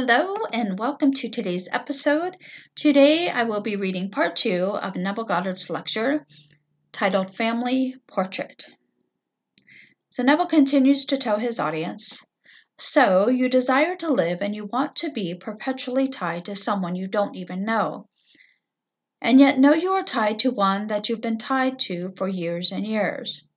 Hello and welcome to today's episode. Today I will be reading part two of Neville Goddard's lecture titled Family Portrait. So Neville continues to tell his audience So you desire to live and you want to be perpetually tied to someone you don't even know. And yet know you are tied to one that you've been tied to for years and years.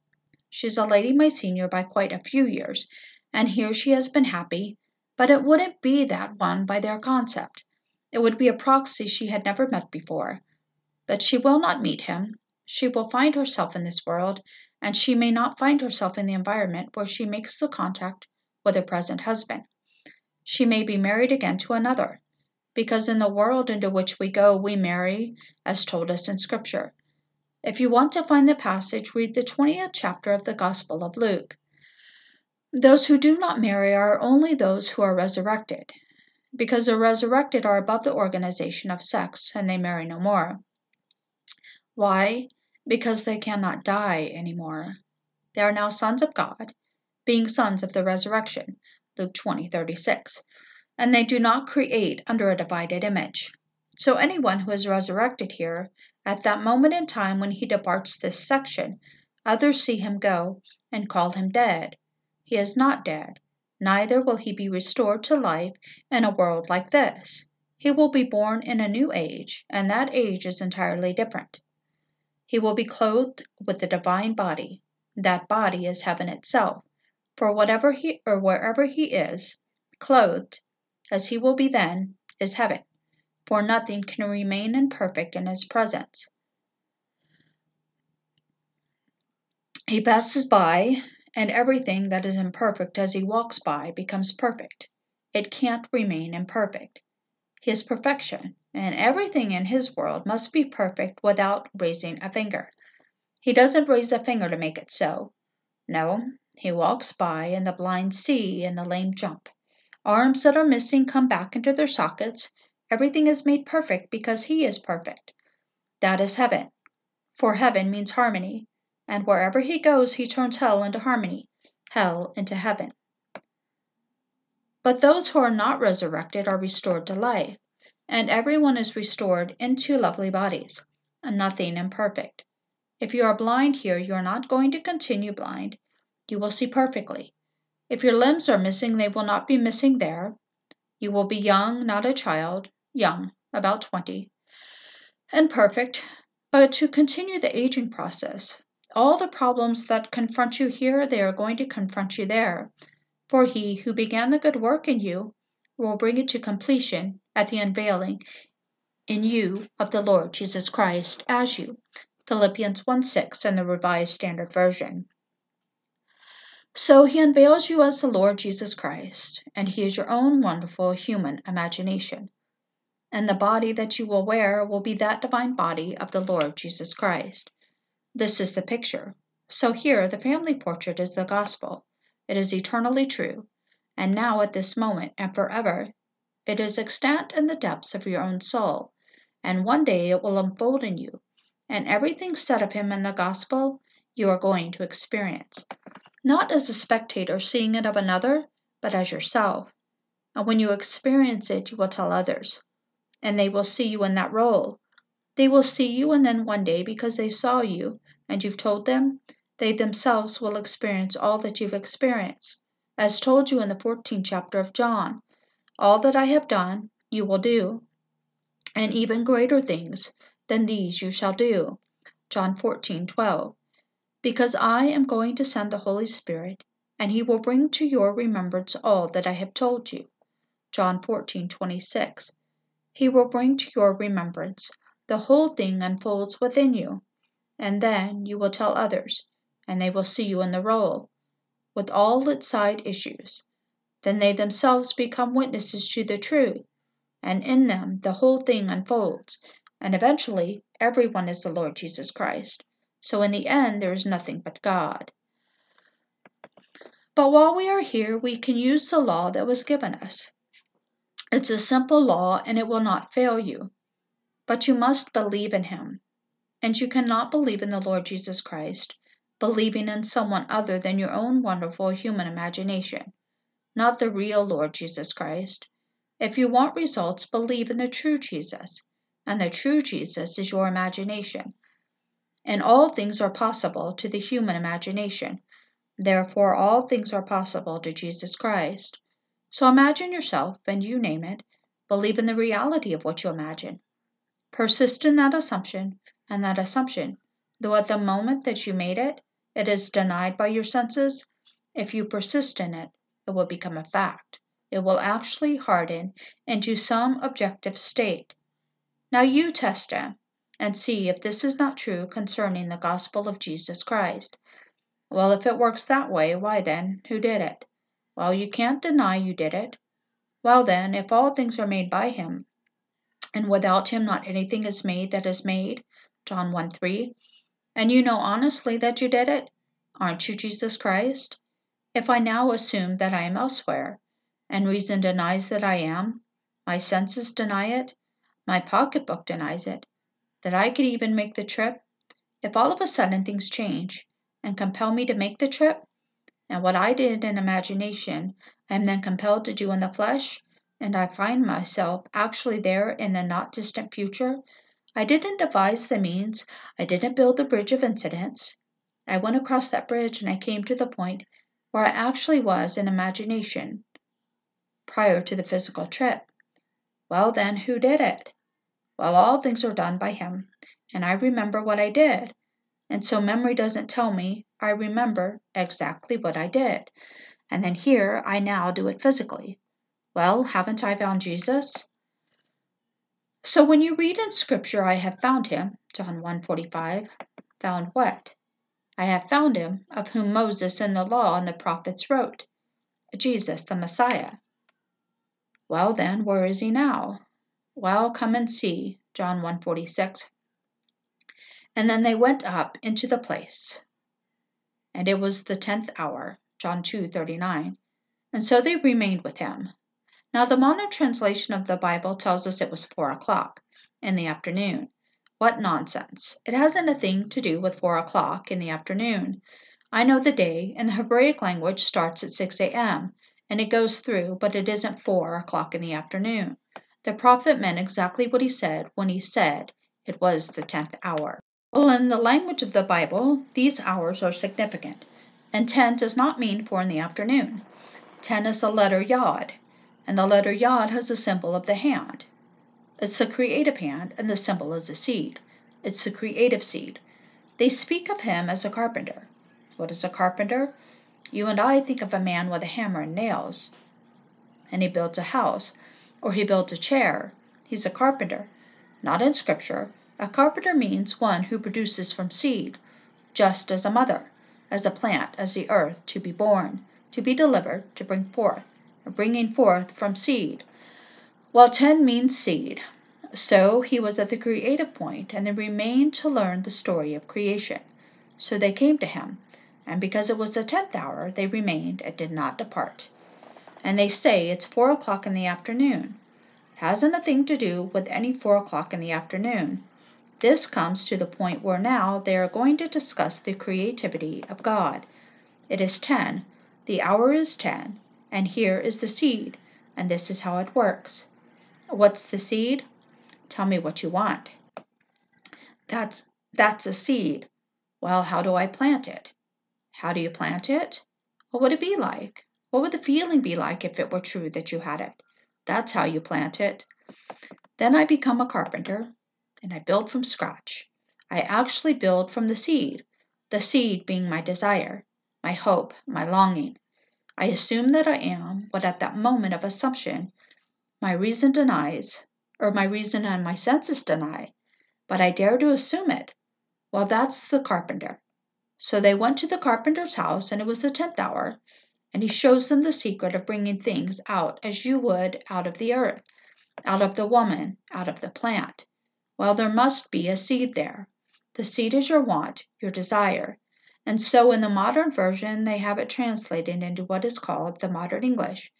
She's a lady my senior by quite a few years, and here she has been happy but it wouldn't be that one by their concept. It would be a proxy she had never met before. But she will not meet him. She will find herself in this world, and she may not find herself in the environment where she makes the contact with her present husband. She may be married again to another, because in the world into which we go, we marry, as told us in Scripture. If you want to find the passage, read the 20th chapter of the Gospel of Luke. Those who do not marry are only those who are resurrected, because the resurrected are above the organization of sex and they marry no more. Why? Because they cannot die anymore. They are now sons of God, being sons of the resurrection. Luke 20 36. And they do not create under a divided image. So anyone who is resurrected here, at that moment in time when he departs this section, others see him go and call him dead he is not dead, neither will he be restored to life in a world like this. He will be born in a new age, and that age is entirely different. He will be clothed with the divine body. That body is heaven itself. For whatever he or wherever he is, clothed, as he will be then, is heaven. For nothing can remain imperfect in his presence. He passes by and everything that is imperfect as he walks by becomes perfect. It can't remain imperfect. His perfection, and everything in his world must be perfect without raising a finger. He doesn't raise a finger to make it so. No, he walks by, and the blind see, and the lame jump. Arms that are missing come back into their sockets. Everything is made perfect because he is perfect. That is heaven. For heaven means harmony, and wherever he goes he turns hell into harmony, hell into heaven. But those who are not resurrected are restored to life, and everyone is restored into lovely bodies, and nothing imperfect. If you are blind here, you are not going to continue blind. You will see perfectly. If your limbs are missing, they will not be missing there. You will be young, not a child, young, about 20, and perfect, but to continue the aging process, all the problems that confront you here, they are going to confront you there. For he who began the good work in you will bring it to completion at the unveiling in you of the Lord Jesus Christ as you. Philippians 1 6 and the Revised Standard Version. So he unveils you as the Lord Jesus Christ, and he is your own wonderful human imagination. And the body that you will wear will be that divine body of the Lord Jesus Christ. This is the picture. So here the family portrait is the gospel. It is eternally true, and now at this moment and forever. It is extant in the depths of your own soul, and one day it will unfold in you, and everything said of him in the gospel you are going to experience, not as a spectator seeing it of another, but as yourself. And when you experience it, you will tell others, and they will see you in that role they will see you, and then one day, because they saw you and you've told them, they themselves will experience all that you've experienced. As told you in the 14th chapter of John, all that I have done, you will do, and even greater things than these you shall do. John 14 12. Because I am going to send the Holy Spirit, and he will bring to your remembrance all that I have told you. John 14 26. He will bring to your remembrance the whole thing unfolds within you, and then you will tell others, and they will see you in the role, with all its side issues. Then they themselves become witnesses to the truth, and in them the whole thing unfolds, and eventually everyone is the Lord Jesus Christ. So in the end, there is nothing but God. But while we are here, we can use the law that was given us. It's a simple law and it will not fail you. But you must believe in him. And you cannot believe in the Lord Jesus Christ, believing in someone other than your own wonderful human imagination, not the real Lord Jesus Christ. If you want results, believe in the true Jesus. And the true Jesus is your imagination. And all things are possible to the human imagination. Therefore, all things are possible to Jesus Christ. So imagine yourself, and you name it, believe in the reality of what you imagine. Persist in that assumption and that assumption, though at the moment that you made it, it is denied by your senses. If you persist in it, it will become a fact. It will actually harden into some objective state. Now you test it and see if this is not true concerning the gospel of Jesus Christ. Well, if it works that way, why then, who did it? Well, you can't deny you did it. Well, then, if all things are made by him, and without him not anything is made that is made, John 1 3, and you know honestly that you did it, aren't you Jesus Christ? If I now assume that I am elsewhere, and reason denies that I am, my senses deny it, my pocketbook denies it, that I could even make the trip, if all of a sudden things change, and compel me to make the trip, and what I did in imagination I am then compelled to do in the flesh, and I find myself actually there in the not distant future, I didn't devise the means, I didn't build the bridge of incidents. I went across that bridge and I came to the point where I actually was in imagination prior to the physical trip. Well, then, who did it? Well, all things are done by Him, and I remember what I did. And so memory doesn't tell me, I remember exactly what I did. And then here I now do it physically. Well, haven't I found Jesus? So when you read in scripture, I have found him, John 1:45, found what? I have found him of whom Moses and the law and the prophets wrote, Jesus the Messiah. Well then, where is he now? Well, come and see, John 1:46. And then they went up into the place. And it was the tenth hour, John 2:39. And so they remained with him. Now the modern translation of the Bible tells us it was four o'clock in the afternoon. What nonsense. It hasn't a thing to do with four o'clock in the afternoon. I know the day, and the Hebraic language starts at 6 a.m., and it goes through, but it isn't four o'clock in the afternoon. The prophet meant exactly what he said when he said it was the tenth hour. Well, in the language of the Bible, these hours are significant, and 10 does not mean 4 in the afternoon. 10 is a letter yod, and the letter yod has a symbol of the hand. It's a creative hand, and the symbol is a seed. It's a creative seed. They speak of him as a carpenter. What is a carpenter? You and I think of a man with a hammer and nails, and he builds a house, or he builds a chair. He's a carpenter. Not in Scripture, a carpenter means one who produces from seed, just as a mother, as a plant, as the earth, to be born, to be delivered, to bring forth, bringing forth from seed. Well, 10 means seed. So he was at the creative point, and they remained to learn the story of creation. So they came to him, and because it was the tenth hour, they remained and did not depart. And they say it's four o'clock in the afternoon. It hasn't a thing to do with any four o'clock in the afternoon. This comes to the point where now they are going to discuss the creativity of God. It is 10, the hour is 10, and here is the seed, and this is how it works. What's the seed? Tell me what you want. That's that's a seed. Well, how do I plant it? How do you plant it? What would it be like? What would the feeling be like if it were true that you had it? That's how you plant it. Then I become a carpenter, and I build from scratch. I actually build from the seed, the seed being my desire, my hope, my longing. I assume that I am what at that moment of assumption my reason denies, or my reason and my senses deny, but I dare to assume it. Well, that's the carpenter. So they went to the carpenter's house, and it was the tenth hour, and he shows them the secret of bringing things out as you would out of the earth, out of the woman, out of the plant. Well, there must be a seed there. The seed is your want, your desire. And so in the modern version, they have it translated into what is called the modern English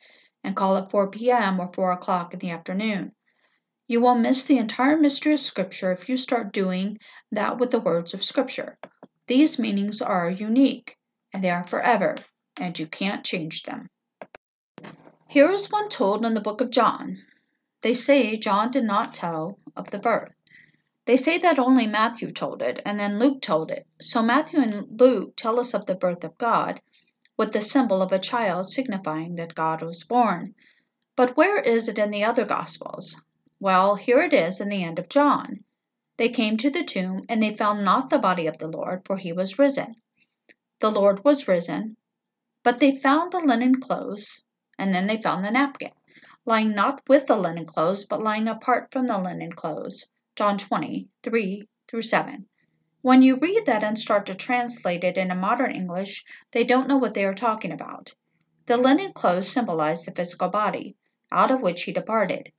and call it 4 p.m. or 4 o'clock in the afternoon. You will miss the entire mystery of Scripture if you start doing that with the words of Scripture. These meanings are unique, and they are forever, and you can't change them. Here is one told in the book of John, They say John did not tell of the birth. They say that only Matthew told it, and then Luke told it. So Matthew and Luke tell us of the birth of God, with the symbol of a child signifying that God was born. But where is it in the other Gospels? Well, here it is in the end of John. They came to the tomb, and they found not the body of the Lord, for he was risen. The Lord was risen, but they found the linen clothes, and then they found the napkin, lying not with the linen clothes, but lying apart from the linen clothes. John 20, 3 through 7. When you read that and start to translate it into modern English, they don't know what they are talking about. The linen clothes symbolize the physical body, out of which he departed.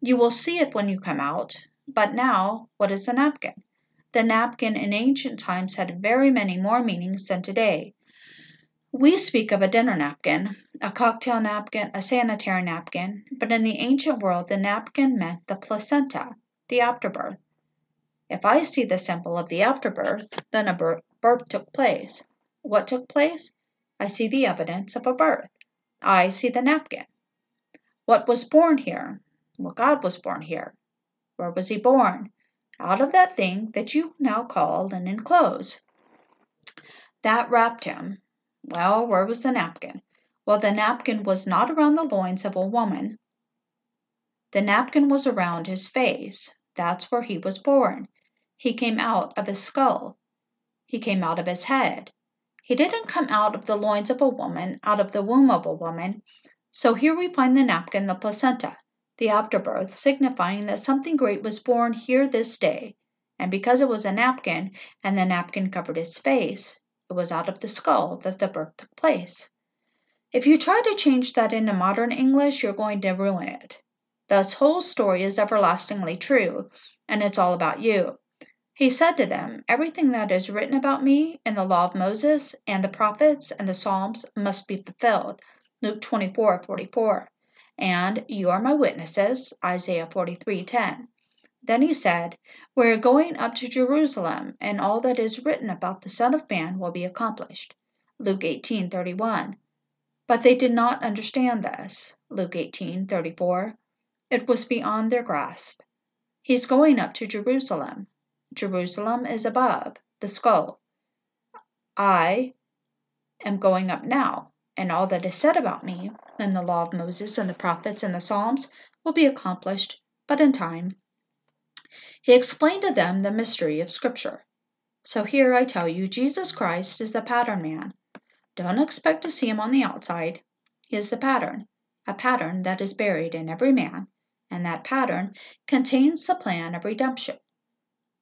You will see it when you come out, but now, what is a napkin? The napkin in ancient times had very many more meanings than today. We speak of a dinner napkin, a cocktail napkin, a sanitary napkin, but in the ancient world the napkin meant the placenta, the afterbirth. If I see the symbol of the afterbirth, then a birth took place. What took place? I see the evidence of a birth. I see the napkin. What was born here? Well, God was born here. Where was he born? Out of that thing that you now call linen clothes. That wrapped him. Well, where was the napkin? Well, the napkin was not around the loins of a woman. The napkin was around his face. That's where he was born. He came out of his skull. He came out of his head. He didn't come out of the loins of a woman, out of the womb of a woman. So here we find the napkin, the placenta the afterbirth, signifying that something great was born here this day. And because it was a napkin, and the napkin covered his face, it was out of the skull that the birth took place. If you try to change that into modern English, you're going to ruin it. This whole story is everlastingly true, and it's all about you. He said to them, Everything that is written about me in the law of Moses and the prophets and the Psalms must be fulfilled. Luke 24 44 and you are my witnesses, Isaiah 43:10. Then he said, We're going up to Jerusalem, and all that is written about the Son of Man will be accomplished. Luke 18:31. But they did not understand this. Luke 18:34. It was beyond their grasp. He's going up to Jerusalem. Jerusalem is above, the skull. I am going up now and all that is said about me in the law of Moses and the prophets and the Psalms will be accomplished, but in time. He explained to them the mystery of Scripture. So here I tell you, Jesus Christ is the pattern man. Don't expect to see him on the outside. He is the pattern, a pattern that is buried in every man, and that pattern contains the plan of redemption.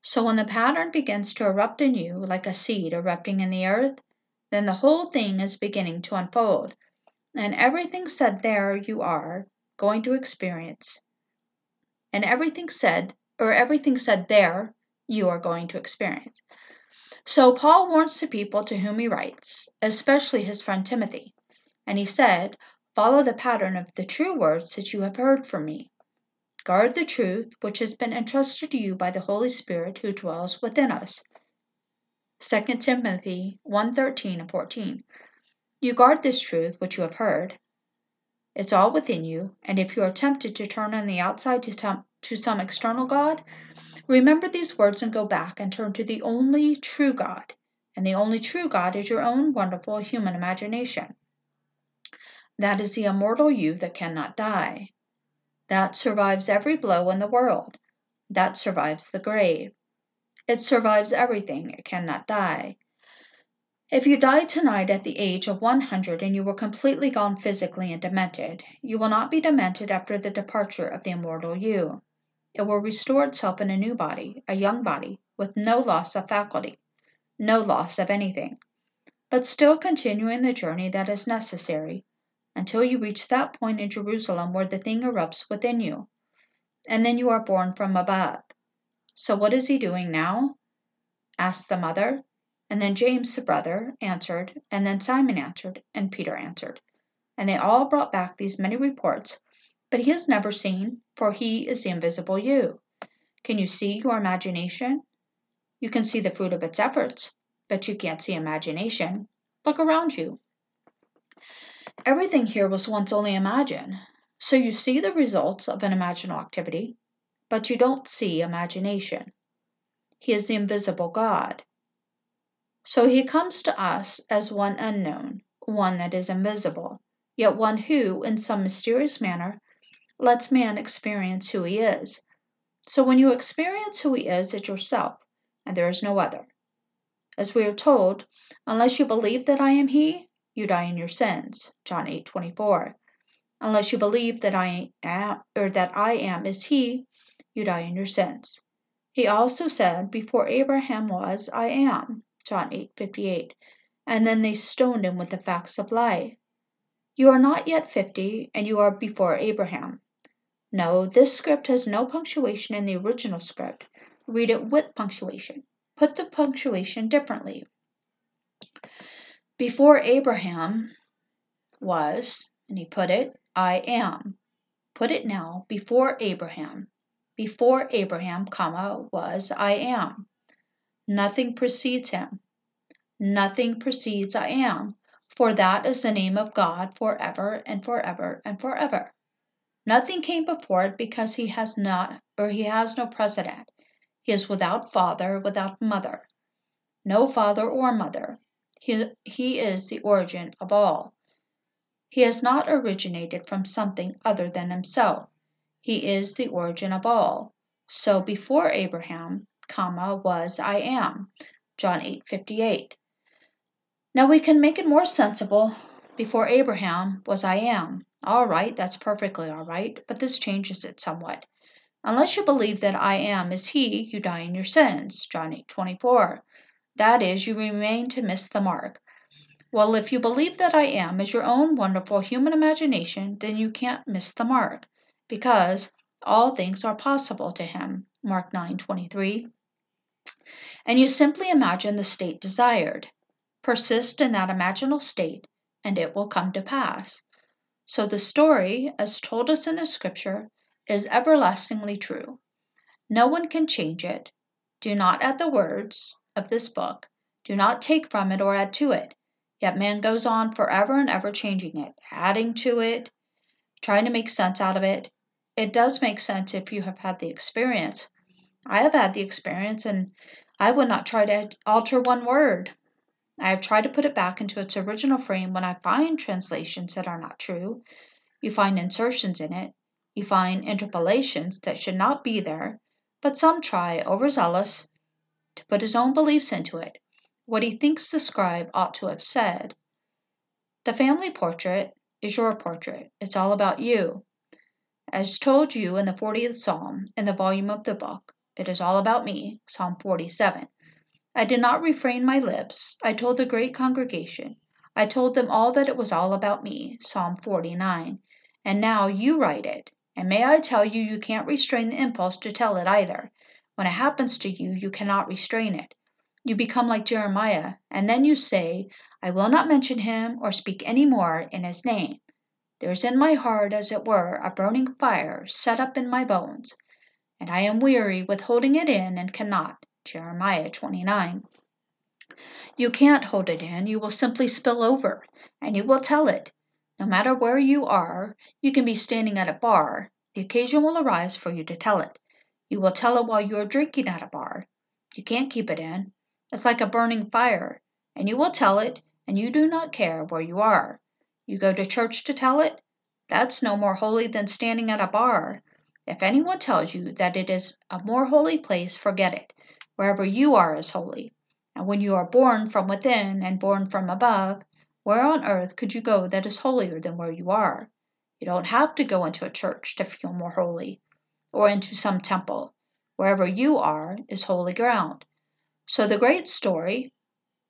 So when the pattern begins to erupt in you like a seed erupting in the earth, then the whole thing is beginning to unfold, and everything said there you are going to experience. And everything said, or everything said there, you are going to experience. So Paul warns the people to whom he writes, especially his friend Timothy, and he said, Follow the pattern of the true words that you have heard from me. Guard the truth which has been entrusted to you by the Holy Spirit who dwells within us. 2 Timothy 1:13 and 14. You guard this truth which you have heard. It's all within you, and if you are tempted to turn on the outside to, to some external God, remember these words and go back and turn to the only true God. And the only true God is your own wonderful human imagination. That is the immortal you that cannot die. That survives every blow in the world. That survives the grave. It survives everything, it cannot die. If you die tonight at the age of 100 and you were completely gone physically and demented, you will not be demented after the departure of the immortal you. It will restore itself in a new body, a young body, with no loss of faculty, no loss of anything, but still continuing the journey that is necessary until you reach that point in Jerusalem where the thing erupts within you, and then you are born from above. So what is he doing now? asked the mother. And then James, the brother, answered, and then Simon answered, and Peter answered. And they all brought back these many reports, but he is never seen, for he is the invisible you. Can you see your imagination? You can see the fruit of its efforts, but you can't see imagination. Look around you. Everything here was once only imagined. So you see the results of an imaginal activity, but you don't see imagination. He is the invisible God. So he comes to us as one unknown, one that is invisible, yet one who, in some mysterious manner, lets man experience who he is. So when you experience who he is, it's yourself, and there is no other. As we are told, unless you believe that I am he, you die in your sins. John 8 24 unless you believe that I am or that I am is he, you die in your sins. He also said, Before Abraham was, I am. John 8 58. And then they stoned him with the facts of life. You are not yet fifty, and you are before Abraham. No, this script has no punctuation in the original script. Read it with punctuation. Put the punctuation differently. Before Abraham was, and he put it, I am. Put it now before Abraham. Before Abraham, comma, was I am. Nothing precedes him. Nothing precedes I am, for that is the name of God forever and forever and forever. Nothing came before it because he has not or he has no precedent. He is without father, without mother. No father or mother. He, is the origin of all. He has not originated from something other than himself. He is the origin of all. So before Abraham, comma, was I am. John 8:58. Now we can make it more sensible. Before Abraham was I am. All right, that's perfectly all right, but this changes it somewhat. Unless you believe that I am is he, you die in your sins. John 8:24. That is, you remain to miss the mark. Well, if you believe that I am is your own wonderful human imagination, then you can't miss the mark, because all things are possible to him. Mark 9:23. And you simply imagine the state desired. Persist in that imaginal state, and it will come to pass. So the story, as told us in the scripture, is everlastingly true. No one can change it. Do not add the words of this book. Do not take from it or add to it. Yet man goes on forever and ever changing it, adding to it, trying to make sense out of it. It does make sense if you have had the experience. I have had the experience and I would not try to alter one word. I have tried to put it back into its original frame when I find translations that are not true. You find insertions in it, you find interpolations that should not be there, but some try, overzealous, to put his own beliefs into it what he thinks the scribe ought to have said. The family portrait is your portrait. It's all about you. As told you in the 40th Psalm, in the volume of the book, it is all about me, Psalm 47. I did not refrain my lips. I told the great congregation. I told them all that it was all about me, Psalm 49. And now you write it. And may I tell you, you can't restrain the impulse to tell it either. When it happens to you, you cannot restrain it you become like Jeremiah, and then you say, I will not mention him or speak any more in his name. There is in my heart, as it were, a burning fire set up in my bones, and I am weary with holding it in and cannot. Jeremiah 29. You can't hold it in, you will simply spill over, and you will tell it. No matter where you are, you can be standing at a bar, the occasion will arise for you to tell it. You will tell it while you are drinking at a bar. You can't keep it in. It's like a burning fire, and you will tell it, and you do not care where you are. You go to church to tell it? That's no more holy than standing at a bar. If anyone tells you that it is a more holy place, forget it. Wherever you are is holy. And when you are born from within and born from above, where on earth could you go that is holier than where you are? You don't have to go into a church to feel more holy, or into some temple. Wherever you are is holy ground. So the great story,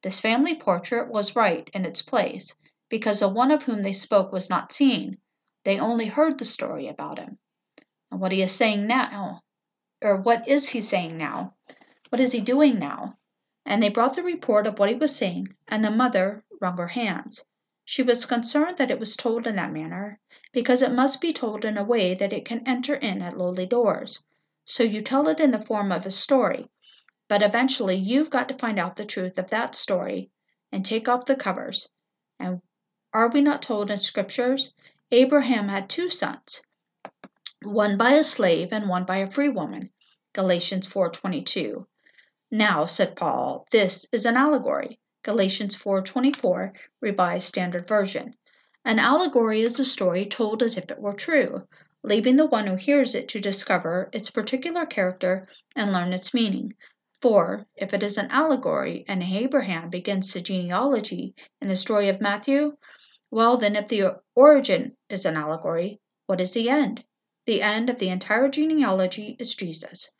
this family portrait, was right in its place, because the one of whom they spoke was not seen. They only heard the story about him. And what he is saying now, or what is he saying now? What is he doing now? And they brought the report of what he was saying, and the mother wrung her hands. She was concerned that it was told in that manner, because it must be told in a way that it can enter in at lowly doors. So you tell it in the form of a story, but eventually you've got to find out the truth of that story and take off the covers. And are we not told in scriptures, Abraham had two sons, one by a slave and one by a free woman. Galatians 4:22. Now, said Paul, this is an allegory. Galatians 4:24, Revised Standard Version. An allegory is a story told as if it were true, leaving the one who hears it to discover its particular character and learn its meaning. For, if it is an allegory and Abraham begins the genealogy in the story of Matthew, well, then, if the origin is an allegory, what is the end? The end of the entire genealogy is Jesus.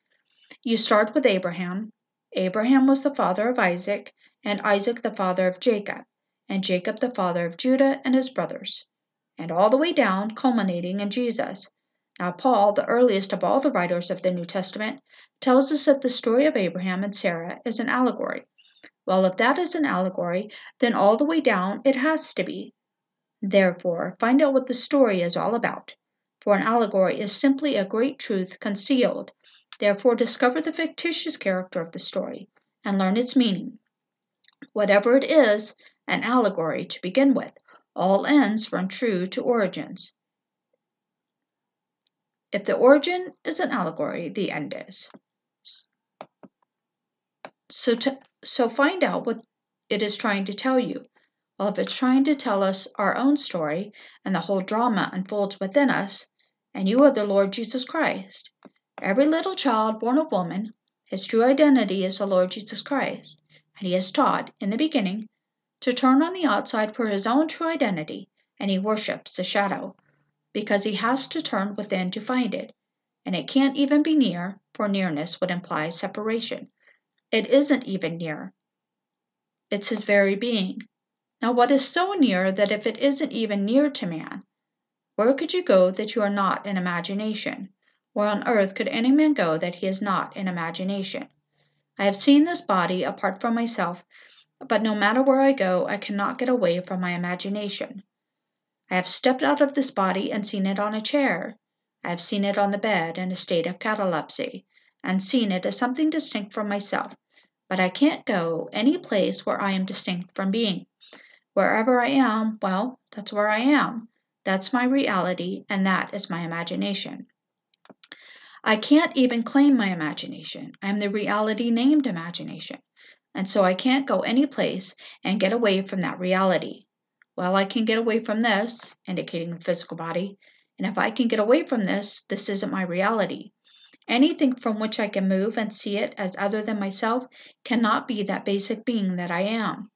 You start with Abraham. Abraham was the father of Isaac, and Isaac the father of Jacob, and Jacob the father of Judah and his brothers, and all the way down, culminating in Jesus. Now, Paul, the earliest of all the writers of the New Testament, tells us that the story of Abraham and Sarah is an allegory. Well, if that is an allegory, then all the way down it has to be. Therefore, find out what the story is all about. For an allegory is simply a great truth concealed. Therefore, discover the fictitious character of the story and learn its meaning. Whatever it is, an allegory to begin with, all ends run true to origins. If the origin is an allegory, the end is. So, to, so find out what it is trying to tell you. Well, if it's trying to tell us our own story and the whole drama unfolds within us, and you are the Lord Jesus Christ, every little child born of woman, his true identity is the Lord Jesus Christ, and he is taught, in the beginning, to turn on the outside for his own true identity, and he worships the shadow, because he has to turn within to find it, and it can't even be near, for nearness would imply separation. It isn't even near. It's his very being. Now, what is so near that if it isn't even near to man, where could you go that you are not in imagination? Where on earth could any man go that he is not in imagination? I have seen this body apart from myself, but no matter where I go, I cannot get away from my imagination. I have stepped out of this body and seen it on a chair. I have seen it on the bed in a state of catalepsy and seen it as something distinct from myself, but I can't go any place where I am distinct from being. Wherever I am, well, that's where I am. That's my reality, and that is my imagination. I can't even claim my imagination. I am the reality named imagination, and so I can't go any place and get away from that reality. Well, I can get away from this, indicating the physical body, and if I can get away from this, this isn't my reality. Anything from which I can move and see it as other than myself cannot be that basic being that I am.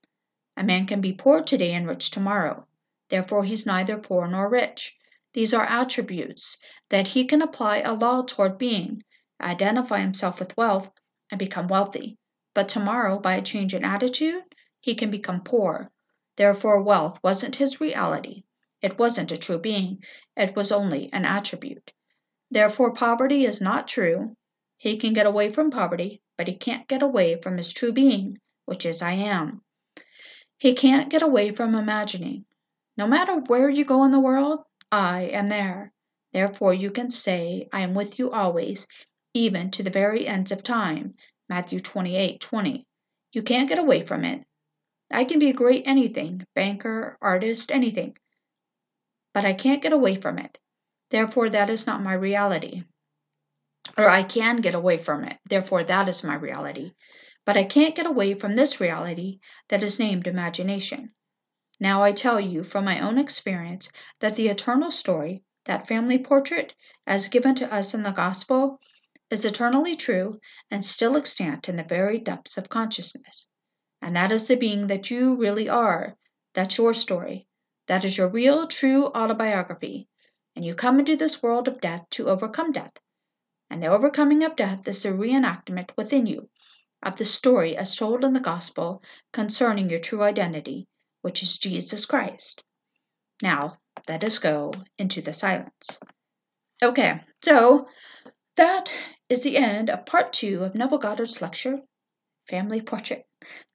A man can be poor today and rich tomorrow. Therefore, he's neither poor nor rich. These are attributes that he can apply a law toward being, identify himself with wealth, and become wealthy. But tomorrow, by a change in attitude, he can become poor. Therefore, wealth wasn't his reality. It wasn't a true being. It was only an attribute. Therefore, poverty is not true. He can get away from poverty, but he can't get away from his true being, which is I am. He can't get away from imagining. No matter where you go in the world, I am there. Therefore, you can say, I am with you always, even to the very ends of time. Matthew 28 20. You can't get away from it. I can be a great anything, banker, artist, anything, but I can't get away from it. Therefore, that is not my reality. Or I can get away from it. Therefore, that is my reality. But I can't get away from this reality that is named imagination. Now I tell you from my own experience that the eternal story, that family portrait, as given to us in the gospel, is eternally true and still extant in the very depths of consciousness. And that is the being that you really are. That's your story. That is your real, true autobiography and you come into this world of death to overcome death. And the overcoming of death is the reenactment within you of the story as told in the gospel concerning your true identity, which is Jesus Christ. Now, let us go into the silence. Okay, so that is the end of part two of Neville Goddard's lecture, Family Portrait.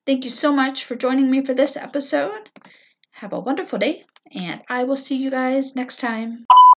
Thank you so much for joining me for this episode. Have a wonderful day, and I will see you guys next time.